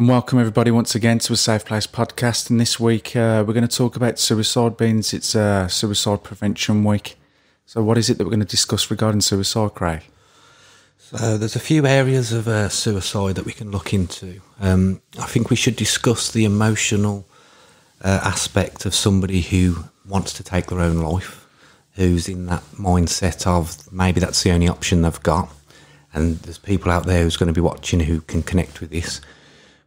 And welcome everybody once again to a Safe Place podcast. And this week uh, we're going to talk about suicide beans. It's uh, Suicide Prevention Week. So, what is it that we're going to discuss regarding suicide, Craig? So, there's a few areas of uh, suicide that we can look into. Um, I think we should discuss the emotional uh, aspect of somebody who wants to take their own life, who's in that mindset of maybe that's the only option they've got. And there's people out there who's going to be watching who can connect with this.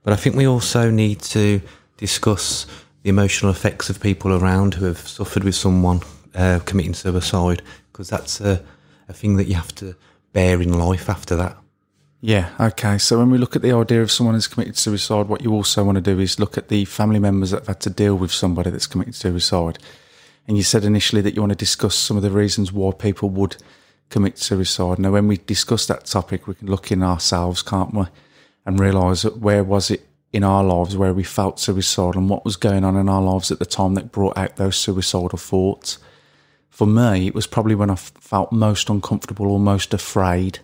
But I think we also need to discuss the emotional effects of people around who have suffered with someone uh, committing suicide, because that's a, a thing that you have to bear in life after that. Yeah, okay. So when we look at the idea of someone who's committed suicide, what you also want to do is look at the family members that have had to deal with somebody that's committed suicide. And you said initially that you want to discuss some of the reasons why people would commit suicide. Now, when we discuss that topic, we can look in ourselves, can't we? And realise that where was it in our lives where we felt suicidal and what was going on in our lives at the time that brought out those suicidal thoughts. For me, it was probably when I felt most uncomfortable or most afraid.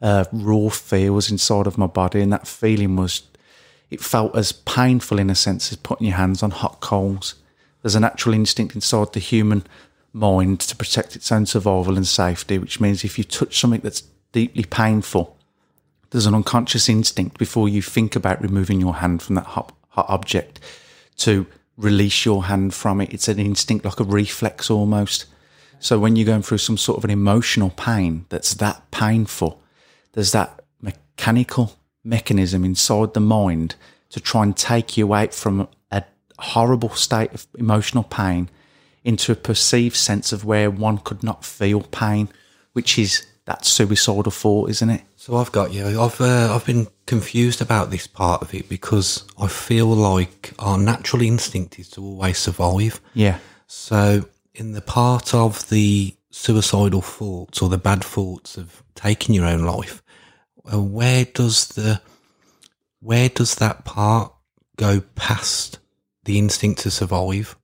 Uh, raw fear was inside of my body, and that feeling was, it felt as painful in a sense as putting your hands on hot coals. There's a natural instinct inside the human mind to protect its own survival and safety, which means if you touch something that's deeply painful, there's an unconscious instinct before you think about removing your hand from that hot, hot object to release your hand from it. It's an instinct like a reflex almost. So when you're going through some sort of an emotional pain that's that painful, there's that mechanical mechanism inside the mind to try and take you out from a horrible state of emotional pain into a perceived sense of where one could not feel pain, which is that suicidal thought, isn't it? So I've got you. I've uh, I've been confused about this part of it because I feel like our natural instinct is to always survive. Yeah. So in the part of the suicidal thoughts or the bad thoughts of taking your own life, uh, where does the where does that part go past the instinct to survive?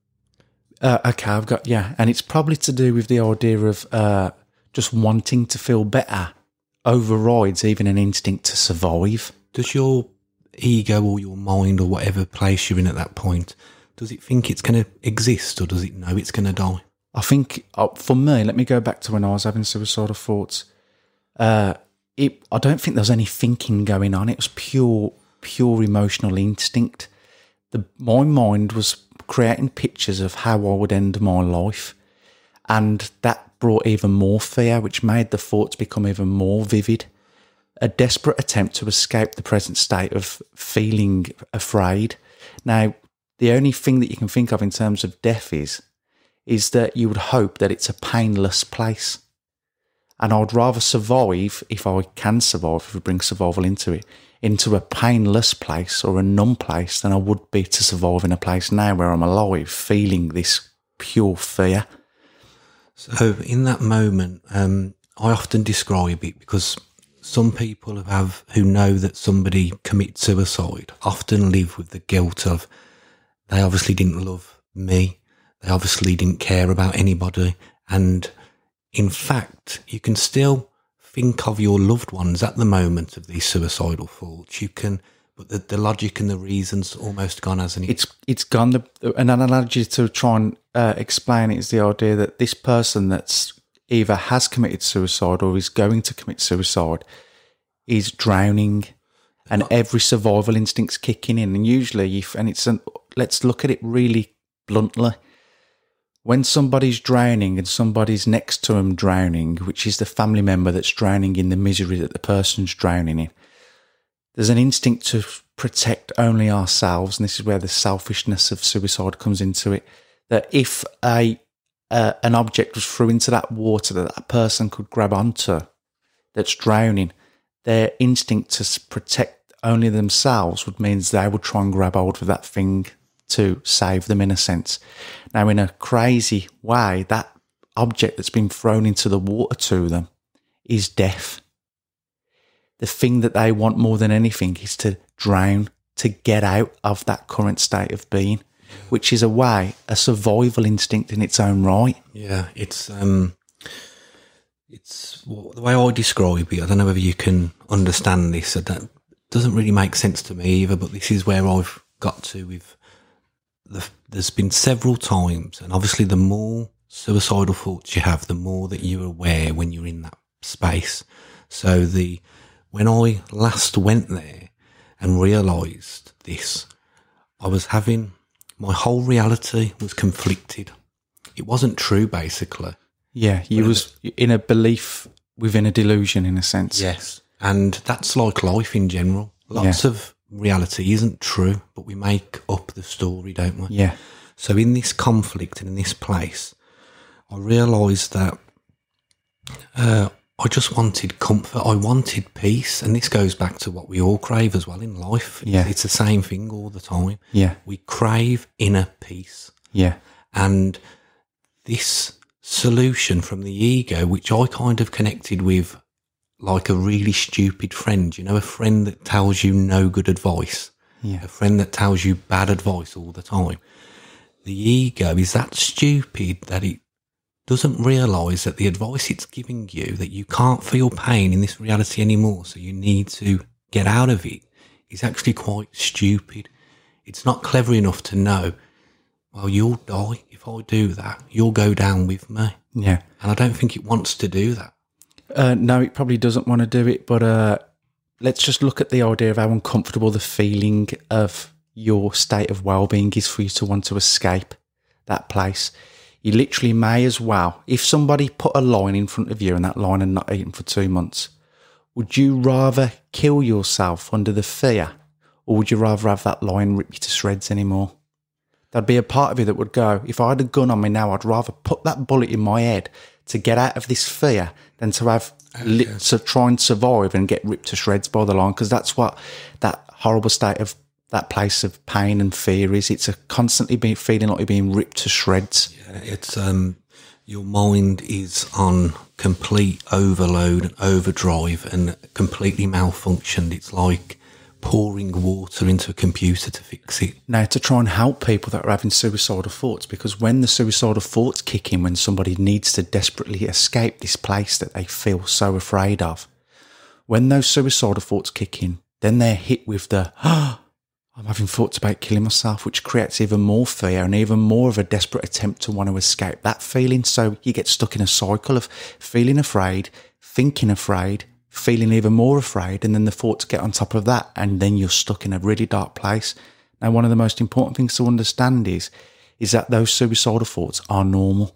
Uh, okay, I've got yeah, and it's probably to do with the idea of uh, just wanting to feel better overrides even an instinct to survive. Does your ego or your mind or whatever place you're in at that point, does it think it's going to exist or does it know it's going to die? I think uh, for me, let me go back to when I was having suicidal thoughts. Uh, it, I don't think there was any thinking going on. It was pure, pure emotional instinct. The, my mind was creating pictures of how I would end my life, and that brought even more fear, which made the thoughts become even more vivid. A desperate attempt to escape the present state of feeling afraid. Now, the only thing that you can think of in terms of death is, is that you would hope that it's a painless place. And I'd rather survive, if I can survive, if we bring survival into it, into a painless place or a numb place than I would be to survive in a place now where I'm alive, feeling this pure fear. So in that moment, um, I often describe it because some people have who know that somebody commits suicide often live with the guilt of they obviously didn't love me, they obviously didn't care about anybody, and in fact, you can still think of your loved ones at the moment of these suicidal thoughts. You can but the, the logic and the reasons almost gone, hasn't it? It's it's gone. The, an analogy to try and uh, explain it is the idea that this person that's either has committed suicide or is going to commit suicide is drowning, and every survival instinct's kicking in. And usually, if and it's an, let's look at it really bluntly. When somebody's drowning and somebody's next to them drowning, which is the family member that's drowning in the misery that the person's drowning in, there's an instinct to protect only ourselves, and this is where the selfishness of suicide comes into it. That if a uh, an object was thrown into that water that that person could grab onto, that's drowning, their instinct to protect only themselves would means they would try and grab hold of that thing to save them in a sense. Now, in a crazy way, that object that's been thrown into the water to them is death the thing that they want more than anything is to drown, to get out of that current state of being, which is a way, a survival instinct in its own right. Yeah, it's um, it's the way I describe it. I don't know whether you can understand this. Don't, doesn't really make sense to me either. But this is where I've got to with the. There's been several times, and obviously, the more suicidal thoughts you have, the more that you're aware when you're in that space. So the when I last went there and realised this, I was having my whole reality was conflicted. It wasn't true, basically. Yeah, you was in a belief within a delusion, in a sense. Yes. And that's like life in general. Lots Yeah. of reality isn't true, but we make up the story, don't we? Yeah, So in this conflict and in this place, I realised that uh, I just wanted comfort. I wanted peace, and this goes back to what we all crave as well in life. Yeah. it's the same thing all the time. yeah, We crave inner peace, yeah, and this solution from the ego, which I kind of connected with like a really stupid friend, you know, a friend that tells you no good advice, yeah, a friend that tells you bad advice all the time. The ego is that stupid that it doesn't realize that the advice it's giving you that you can't feel pain in this reality anymore, so you need to get out of it, is actually quite stupid. It's not clever enough to know, well, you'll die if I do that. You'll go down with me. yeah. And I don't think it wants to do that. Uh, no, it probably doesn't want to do it, but uh, let's just look at the idea of how uncomfortable the feeling of your state of well-being is for you to want to escape that place. You literally may as well, if somebody put a line in front of you and that line had not eaten for two months, would you rather kill yourself under the fear, or would you rather have that line rip you to shreds anymore? There'd be a part of you that would go, if I had a gun on me now, I'd rather put that bullet in my head to get out of this fear than to have oh, li- to try and survive and get ripped to shreds by the line. Because that's what that horrible state of that place of pain and fear is. It's a constantly being feeling like you're being ripped to shreds. Yeah, It's um, your mind is on complete overload and overdrive and completely malfunctioned. It's like pouring water into a computer to fix it. Now, to try and help people that are having suicidal thoughts, because when the suicidal thoughts kick in, when somebody needs to desperately escape this place that they feel so afraid of, when those suicidal thoughts kick in, then they're hit with the, ah, I'm having thoughts about killing myself, which creates even more fear and even more of a desperate attempt to want to escape that feeling. So you get stuck in a cycle of feeling afraid, thinking afraid, feeling even more afraid, and then the thoughts get on top of that, and then you're stuck in a really dark place. Now, one of the most important things to understand is, is that those suicidal thoughts are normal.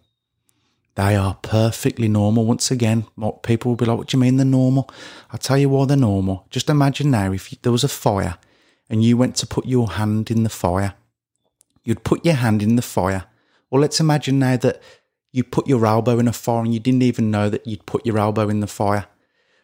They are perfectly normal. Once again, people will be like, what do you mean they're normal? I'll tell you why they're normal. Just imagine now if there was a fire and you went to put your hand in the fire, you'd put your hand in the fire. Well, let's imagine now that you put your elbow in a fire and you didn't even know that you'd put your elbow in the fire.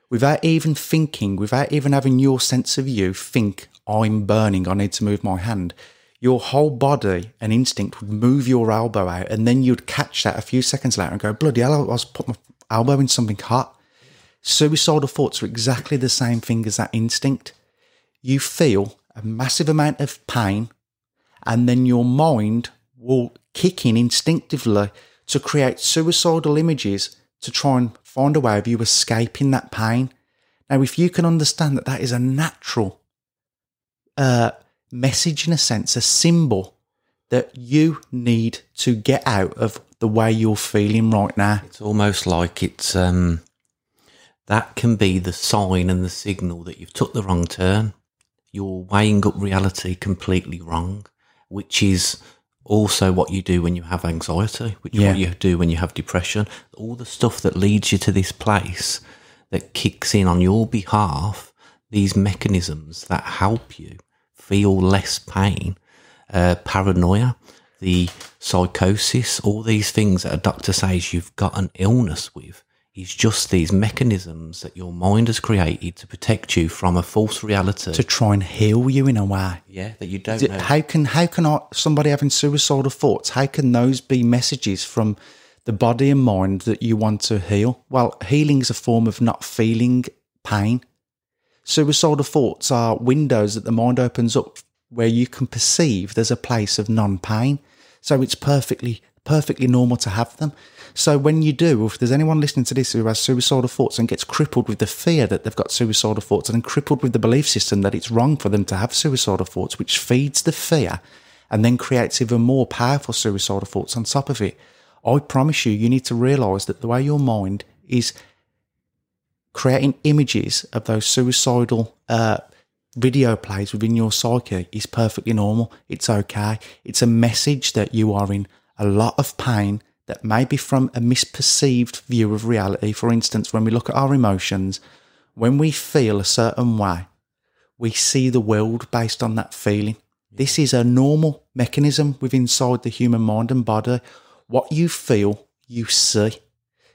Without even thinking, without even having your sense of you think, I'm burning, I need to move my hand, your whole body and instinct would move your elbow out and then you'd catch that a few seconds later and go, bloody hell, I was put my elbow in something hot. Suicidal thoughts are exactly the same thing as that instinct. You feel a massive amount of pain and then your mind will kick in instinctively to create suicidal images to try and find a way of you escaping that pain. Now, if you can understand that that is a natural uh, message, in a sense, a symbol that you need to get out of the way you're feeling right now. It's almost like it's um, that can be the sign and the signal that you've took the wrong turn. You're weighing up reality completely wrong, which is also what you do when you have anxiety, which Yeah. what you do when you have depression. All the stuff that leads you to this place that kicks in on your behalf, these mechanisms that help you feel less pain, uh, paranoia, the psychosis, all these things that a doctor says you've got an illness with, is just these mechanisms that your mind has created to protect you from a false reality. To try and heal you in a way. yeah, that you don't. How can how can I, somebody having suicidal thoughts? How can those be messages from the body and mind that you want to heal? Well, healing is a form of not feeling pain. Suicidal thoughts are windows that the mind opens up where you can perceive there's a place of non-pain. So it's perfectly perfectly normal to have them. So when you do, if there's anyone listening to this who has suicidal thoughts and gets crippled with the fear that they've got suicidal thoughts and crippled with the belief system that it's wrong for them to have suicidal thoughts, which feeds the fear and then creates even more powerful suicidal thoughts on top of it, I promise you, you need to realize that the way your mind is creating images of those suicidal uh, video plays within your psyche is perfectly normal. It's okay. It's a message that you are in a lot of pain that may be from a misperceived view of reality. For instance, when we look at our emotions, when we feel a certain way, we see the world based on that feeling. This is a normal mechanism within inside the human mind and body. What you feel, you see.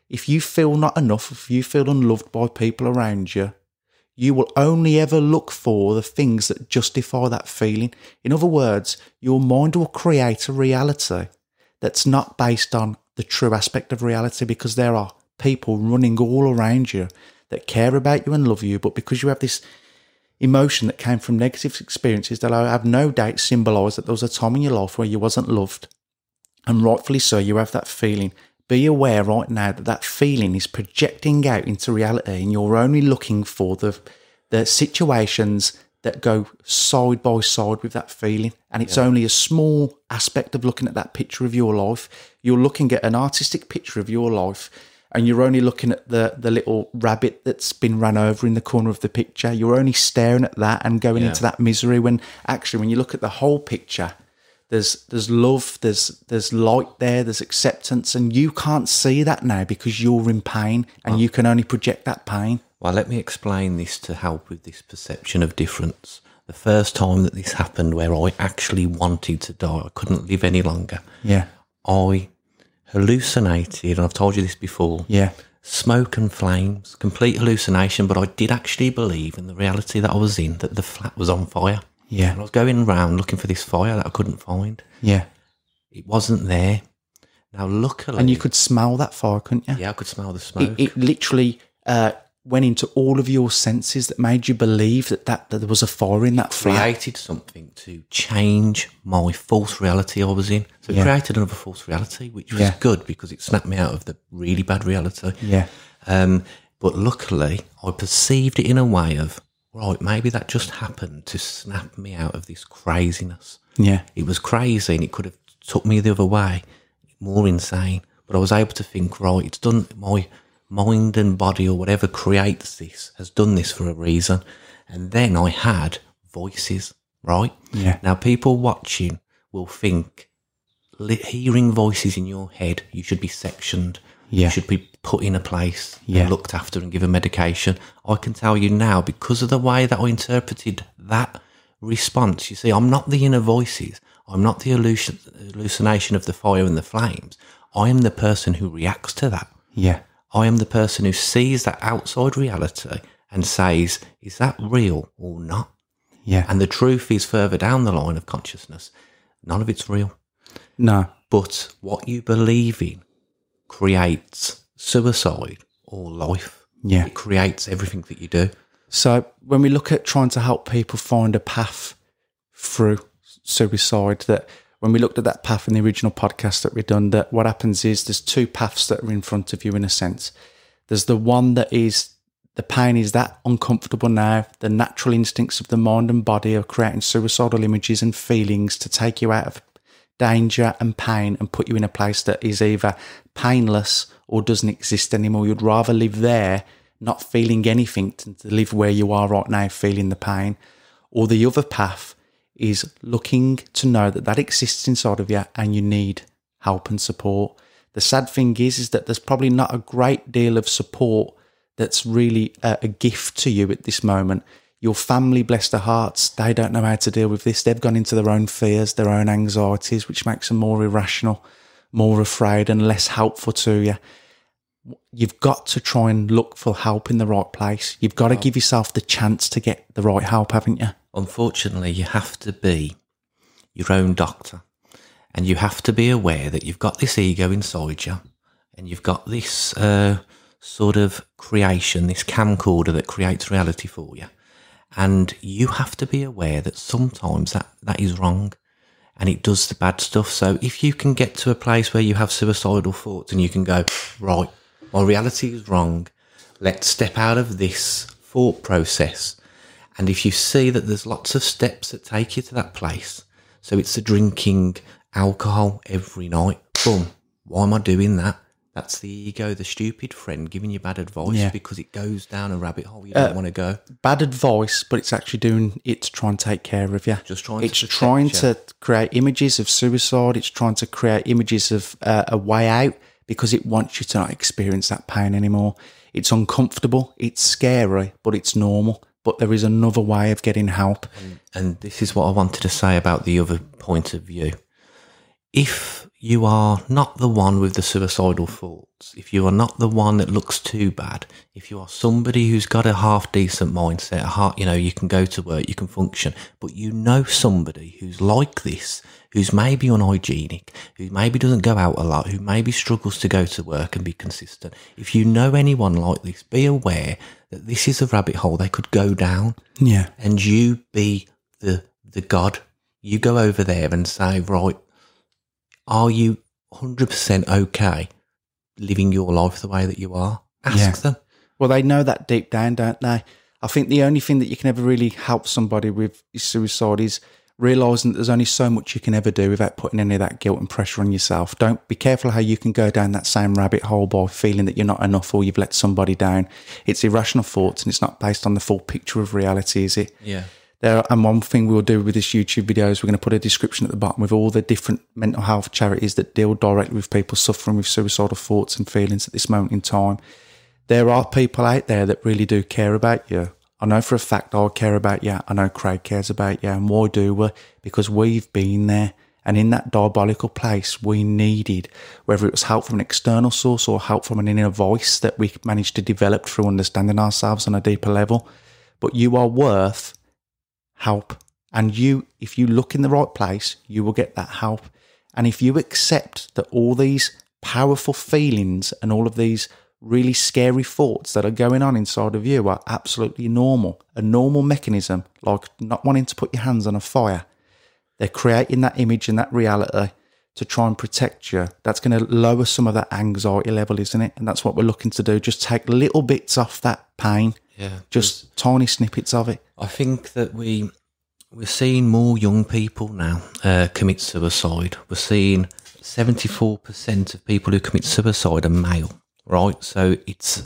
If you feel not enough, if you feel unloved by people around you, you will only ever look for the things that justify that feeling. In other words, your mind will create a reality that's not based on the true aspect of reality because there are people running all around you that care about you and love you, but because you have this emotion that came from negative experiences that I have no doubt symbolise that there was a time in your life where you wasn't loved. And rightfully so, you have that feeling be aware right now that that feeling is projecting out into reality and you're only looking for the the situations that go side by side with that feeling and it's yeah. only a small aspect of looking at that picture of your life you're looking at an artistic picture of your life and you're only looking at the the little rabbit that's been run over in the corner of the picture you're only staring at that and going yeah. into that misery when actually when you look at the whole picture there's there's love, there's there's light there, there's acceptance, and you can't see that now because you're in pain and you can only project that pain. Well, let me explain this to help with this perception of difference. The first time that this happened, where I actually wanted to die, I couldn't live any longer. Yeah, I hallucinated, and I've told you this before. Yeah, smoke and flames, complete hallucination. But I did actually believe in the reality that I was in that the flat was on fire. Yeah. And I was going around looking for this fire that I couldn't find. Yeah. It wasn't there. Now, luckily. And you could smell that fire, couldn't you? Yeah, I could smell the smoke. It, it literally uh, went into all of your senses that made you believe that, that, that there was a fire in that flat. created something to change my false reality I was in. So it yeah. created another false reality, which was yeah. good because it snapped me out of the really bad reality. Yeah. Um, but luckily, I perceived it in a way of right, maybe that just happened to snap me out of this craziness. Yeah. It was crazy and it could have took me the other way, more insane. But I was able to think, right, it's done, my mind and body or whatever creates this has done this for a reason. And then I had voices, right? Yeah. Now, people watching will think, hearing voices in your head, you should be sectioned yeah. should be put in a place yeah. and looked after and given medication. I can tell you now, because of the way that I interpreted that response, you see, I'm not the inner voices. I'm not the hallucination of the fire and the flames. I am the person who reacts to that. Yeah. I am the person who sees that outside reality and says, is that real or not? Yeah. And the truth is further down the line of consciousness. None of it's real. No. But what you believe in creates suicide or life. Yeah. It creates everything that you do. So when we look at trying to help people find a path through suicide, that when we looked at that path in the original podcast that we've done, that what happens is there's two paths that are in front of you in a sense. There's the one that is the pain is that uncomfortable now. The natural instincts of the mind and body are creating suicidal images and feelings to take you out of danger and pain and put you in a place that is either painless or doesn't exist anymore. You'd rather live there, not feeling anything, than to live where you are right now, feeling the pain. Or the other path is looking to know that that exists inside of you and you need help and support. The sad thing is, is that there's probably not a great deal of support that's really a, a gift to you at this moment your family, bless their hearts, they don't know how to deal with this. They've gone into their own fears, their own anxieties, which makes them more irrational, more afraid, and less helpful to you. You've got to try and look for help in the right place. You've got to give yourself the chance to get the right help, haven't you? Unfortunately, you have to be your own doctor. And you have to be aware that you've got this ego inside you and you've got this uh, sort of creation, this camcorder that creates reality for you. And you have to be aware that sometimes that, that is wrong. and it does the bad stuff. So if you can get to a place where you have suicidal thoughts and you can go, right, my reality is wrong. Let's step out of this thought process. And if you see that there's lots of steps that take you to that place, so it's the drinking alcohol every night, boom, why am I doing that? That's the ego, the stupid friend giving you bad advice Yeah. because it goes down a rabbit hole you don't want to go. Bad advice, but it's actually doing it to try and take care of you. Just trying It's protect trying you. to create images of suicide. It's trying to create images of uh, a way out because it wants you to not experience that pain anymore. It's uncomfortable. It's scary, but it's normal. But there is another way of getting help. And this is what I wanted to say about the other point of view. If you are not the one with the suicidal thoughts, if you are not the one that looks too bad, if you are somebody who's got a half decent mindset, a heart, you know, you can go to work, you can function, but you know somebody who's like this, who's maybe unhygienic, who maybe doesn't go out a lot, who maybe struggles to go to work and be consistent. If you know anyone like this, be aware that this is a rabbit hole they could go down Yeah. and you be the the god. You go over there and say, right, are you hundred percent okay living your life the way that you are? Ask Yeah. them. Well, they know that deep down, don't they? I think the only thing that you can ever really help somebody with suicide is realizing that there's only so much you can ever do without putting any of that guilt and pressure on yourself. Don't be careful how you can go down that same rabbit hole by feeling that you're not enough or you've let somebody down. It's irrational thoughts and it's not based on the full picture of reality, is it? Yeah. There, and one thing we'll do with this YouTube video is we're going to put a description at the bottom with all the different mental health charities that deal directly with people suffering with suicidal thoughts and feelings at this moment in time. There are people out there that really do care about you. I know for a fact I care about you. I know Craig cares about you. And why do we? Because we've been there. And in that diabolical place, we needed, whether it was help from an external source or help from an inner voice that we managed to develop through understanding ourselves on a deeper level. But you are worth help. And you, if you look in the right place, you will get that help. And if you accept that all these powerful feelings and all of these really scary thoughts that are going on inside of you are absolutely normal, a normal mechanism, like not wanting to put your hands on a fire, they're creating that image and that reality to try and protect you. That's going to lower some of that anxiety level, isn't it? And that's what we're looking to do. Just take little bits off that pain, Yeah. just tiny snippets of it. I think that we we're seeing more young people now uh, commit suicide. We're seeing seventy four percent of people who commit suicide are male, right? So it's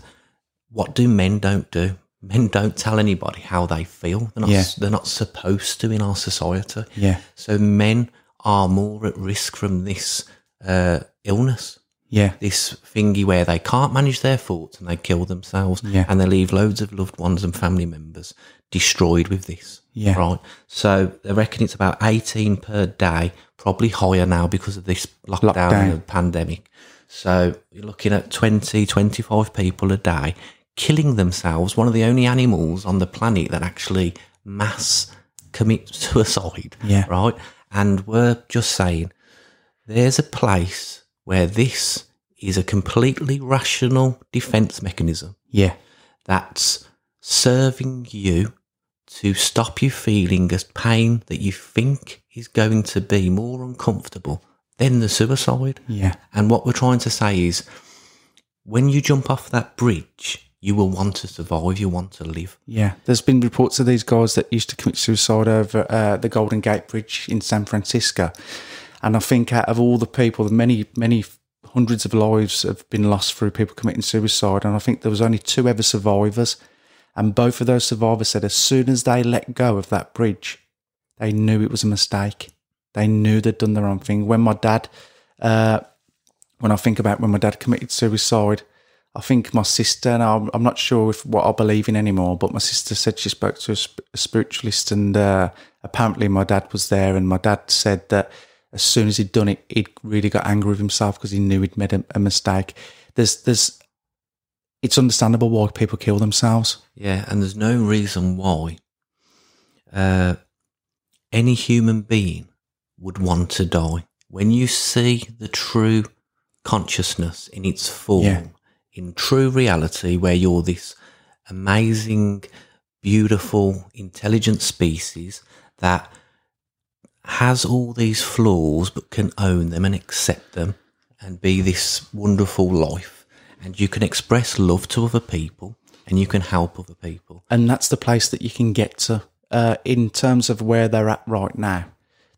what do men don't do? Men don't tell anybody how they feel. They're not, Yeah. they're not supposed to in our society. Yeah. So men are more at risk from this uh, illness, Yeah. this thingy where they can't manage their thoughts and they kill themselves, Yeah. and they leave loads of loved ones and family members destroyed with this. Yeah. Right. So they reckon it's about 18 per day, probably higher now because of this lockdown, Lockdown. and the pandemic. So you're looking at 20, 25 people a day killing themselves, one of the only animals on the planet that actually mass commit suicide. Yeah. Right. And we're just saying there's a place where this is a completely rational defense mechanism Yeah. that's serving you to stop you feeling a pain that you think is going to be more uncomfortable than the suicide. Yeah. And what we're trying to say is when you jump off that bridge, you will want to survive, you want to live. Yeah. There's been reports of these guys that used to commit suicide over uh, the Golden Gate Bridge in San Francisco. And I think out of all the people, many, many hundreds of lives have been lost through people committing suicide. And I think there was only two ever survivors. And both of those survivors said as soon as they let go of that bridge, they knew it was a mistake. They knew they'd done the wrong thing. When my dad, uh, when I think about when my dad committed suicide, I think my sister, and I'm, I'm not sure if what I believe in anymore, but my sister said she spoke to a, sp- a spiritualist, and uh, apparently my dad was there, and my dad said that as soon as he'd done it, he'd really got angry with himself because he knew he'd made a, a mistake. There's, there's, it's understandable why people kill themselves. Yeah, and there's no reason why uh, any human being would want to die. When you see the true consciousness in its form, Yeah. in true reality, where you're this amazing, beautiful, intelligent species that has all these flaws but can own them and accept them and be this wonderful life. And you can express love to other people and you can help other people. And that's the place that you can get to uh, in terms of where they're at right now.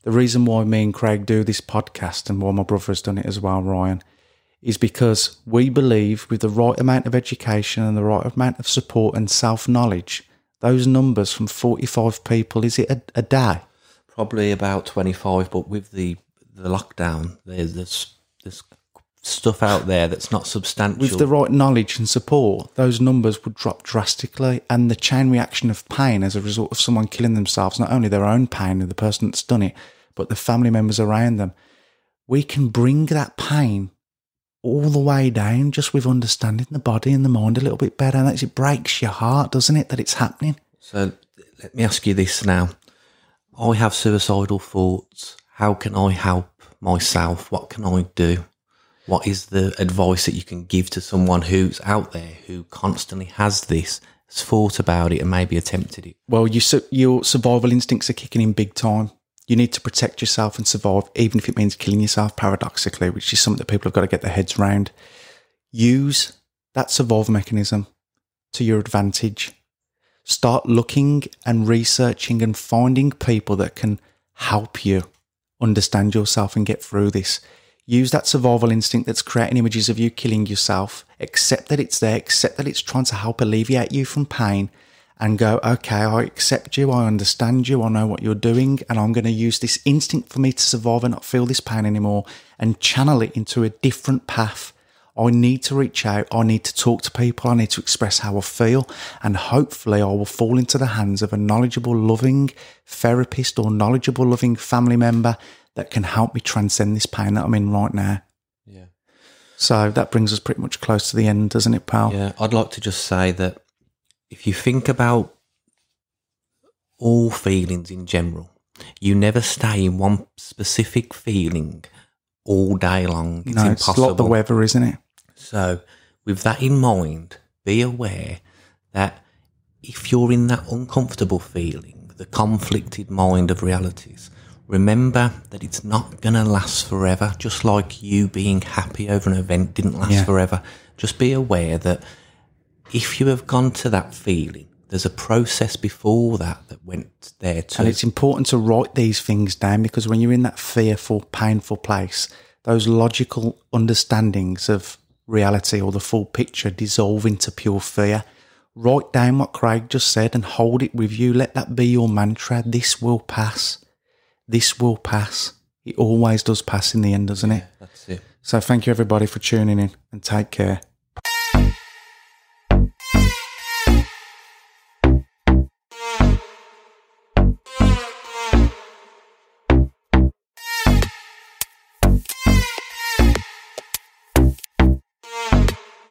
The reason why me and Craig do this podcast and why my brother has done it as well, Ryan, is because we believe with the right amount of education and the right amount of support and self knowledge, those numbers from 45 people, is it a, a day? Probably about 25, but with the, the lockdown, there's, there's, there's stuff out there that's not substantial. With the right knowledge and support, those numbers would drop drastically. And the chain reaction of pain as a result of someone killing themselves, not only their own pain and the person that's done it, but the family members around them, we can bring that pain all the way down just with understanding the body and the mind a little bit better. And it breaks your heart, doesn't it, that it's happening? So let me ask you this now. I have suicidal thoughts. How can I help myself? What can I do? What is the advice that you can give to someone who's out there who constantly has this, has thought about it and maybe attempted it? Well, you, your survival instincts are kicking in big time. You need to protect yourself and survive, even if it means killing yourself, paradoxically, which is something that people have got to get their heads around. Use that survival mechanism to your advantage. Start looking and researching and finding people that can help you understand yourself and get through this. Use that survival instinct that's creating images of you killing yourself. Accept that it's there. Accept that it's trying to help alleviate you from pain and go, okay, I accept you. I understand you. I know what you're doing. And I'm going to use this instinct for me to survive and not feel this pain anymore and channel it into a different path. I need to reach out. I need to talk to people. I need to express how I feel. And hopefully I will fall into the hands of a knowledgeable, loving therapist or knowledgeable, loving family member that can help me transcend this pain that I'm in right now. Yeah. So that brings us pretty much close to the end, doesn't it, pal? Yeah. I'd like to just say that if you think about all feelings in general, you never stay in one specific feeling all day long. It's no, impossible. It's like the weather, isn't it? So, with that in mind, be aware that if you're in that uncomfortable feeling, the conflicted mind of realities, remember that it's not going to last forever. Just like you being happy over an event didn't last Yeah. forever. Just be aware that if you have gone to that feeling, there's a process before that that went there too. And it's important to write these things down because when you're in that fearful, painful place, those logical understandings of reality or the full picture dissolve into pure fear. Write down what Craig just said and hold it with you. Let that be your mantra. This will pass. This will pass. It always does pass in the end, doesn't it? That's it. So thank you everybody for tuning in and take care.